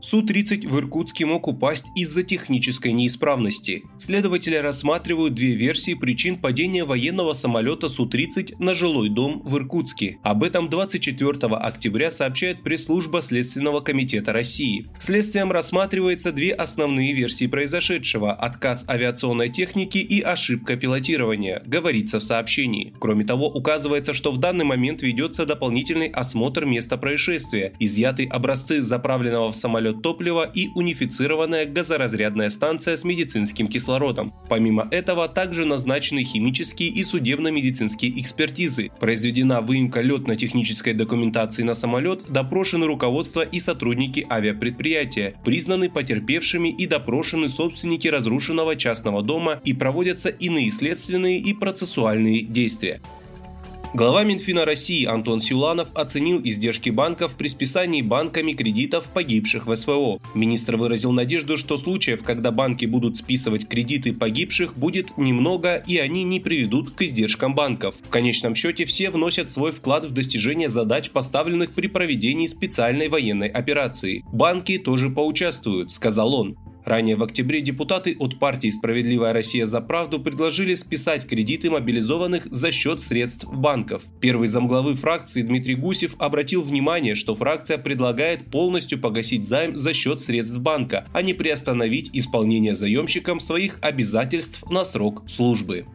Су-30 в Иркутске мог упасть из-за технической неисправности. Следователи рассматривают две версии причин падения военного самолета Су-30 на жилой дом в Иркутске. Об этом 24 октября сообщает пресс-служба Следственного комитета России. Следствием рассматривается две основные версии произошедшего – отказ авиационной техники и ошибка пилотирования, говорится в сообщении. Кроме того, указывается, что в данный момент ведется дополнительный осмотр места происшествия, изъяты образцы заправленного в самолет топлива и унифицированная газоразрядная станция с медицинским кислородом. Помимо этого, также назначены химические и судебно-медицинские экспертизы. Произведена выемка летно-технической документации на самолет, допрошены руководство и сотрудники авиапредприятия, признаны потерпевшими и допрошены собственники разрушенного частного дома и проводятся иные следственные и процессуальные действия. Глава Минфина России Антон Силанов оценил издержки банков при списании банками кредитов погибших в СВО. Министр выразил надежду, что случаев, когда банки будут списывать кредиты погибших, будет немного и они не приведут к издержкам банков. В конечном счете все вносят свой вклад в достижение задач, поставленных при проведении специальной военной операции. Банки тоже поучаствуют, сказал он. Ранее в октябре депутаты от партии «Справедливая Россия за правду» предложили списать кредиты мобилизованных за счет средств банков. Первый замглавы фракции Дмитрий Гусев обратил внимание, что фракция предлагает полностью погасить займ за счет средств банка, а не приостановить исполнение заемщикам своих обязательств на срок службы.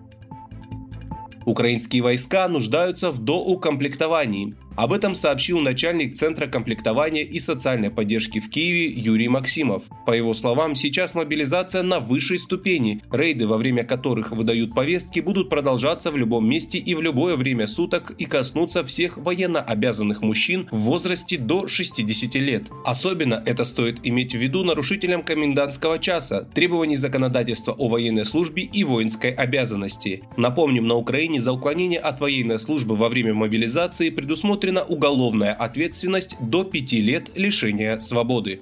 Украинские войска нуждаются в доукомплектовании. Об этом сообщил начальник Центра комплектования и социальной поддержки в Киеве Юрий Максимов. По его словам, сейчас мобилизация на высшей ступени. Рейды, во время которых выдают повестки, будут продолжаться в любом месте и в любое время суток и коснуться всех военно обязанных мужчин в возрасте до 60 лет. Особенно это стоит иметь в виду нарушителям комендантского часа, требований законодательства о военной службе и воинской обязанности. Напомним, на Украине за уклонение от военной службы во время мобилизации предусмотрено предусмотрена уголовная ответственность до 5 лет лишения свободы.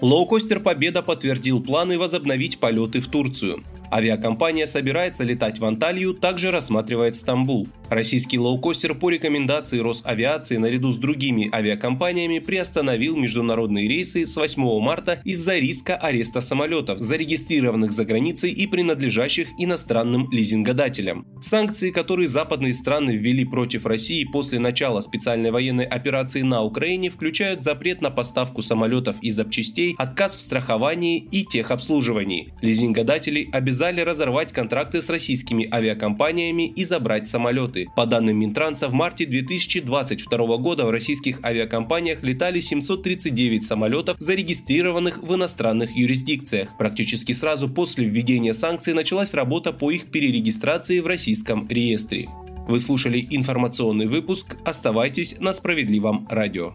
Лоукостер «Победа» подтвердил планы возобновить полеты в Турцию. Авиакомпания собирается летать в Анталию, также рассматривает Стамбул. Российский лоукостер по рекомендации Росавиации наряду с другими авиакомпаниями приостановил международные рейсы с 8 марта из-за риска ареста самолетов, зарегистрированных за границей и принадлежащих иностранным лизингодателям. Санкции, которые западные страны ввели против России после начала специальной военной операции на Украине, включают запрет на поставку самолетов и запчастей, отказ в страховании и техобслуживании. Лизингодатели обязали разорвать контракты с российскими авиакомпаниями и забрать самолеты По данным Минтранса, в марте 2022 года в российских авиакомпаниях летали 739 самолетов, зарегистрированных в иностранных юрисдикциях. Практически сразу после введения санкций началась работа по их перерегистрации в российском реестре. Вы слушали информационный выпуск. Оставайтесь на справедливом радио.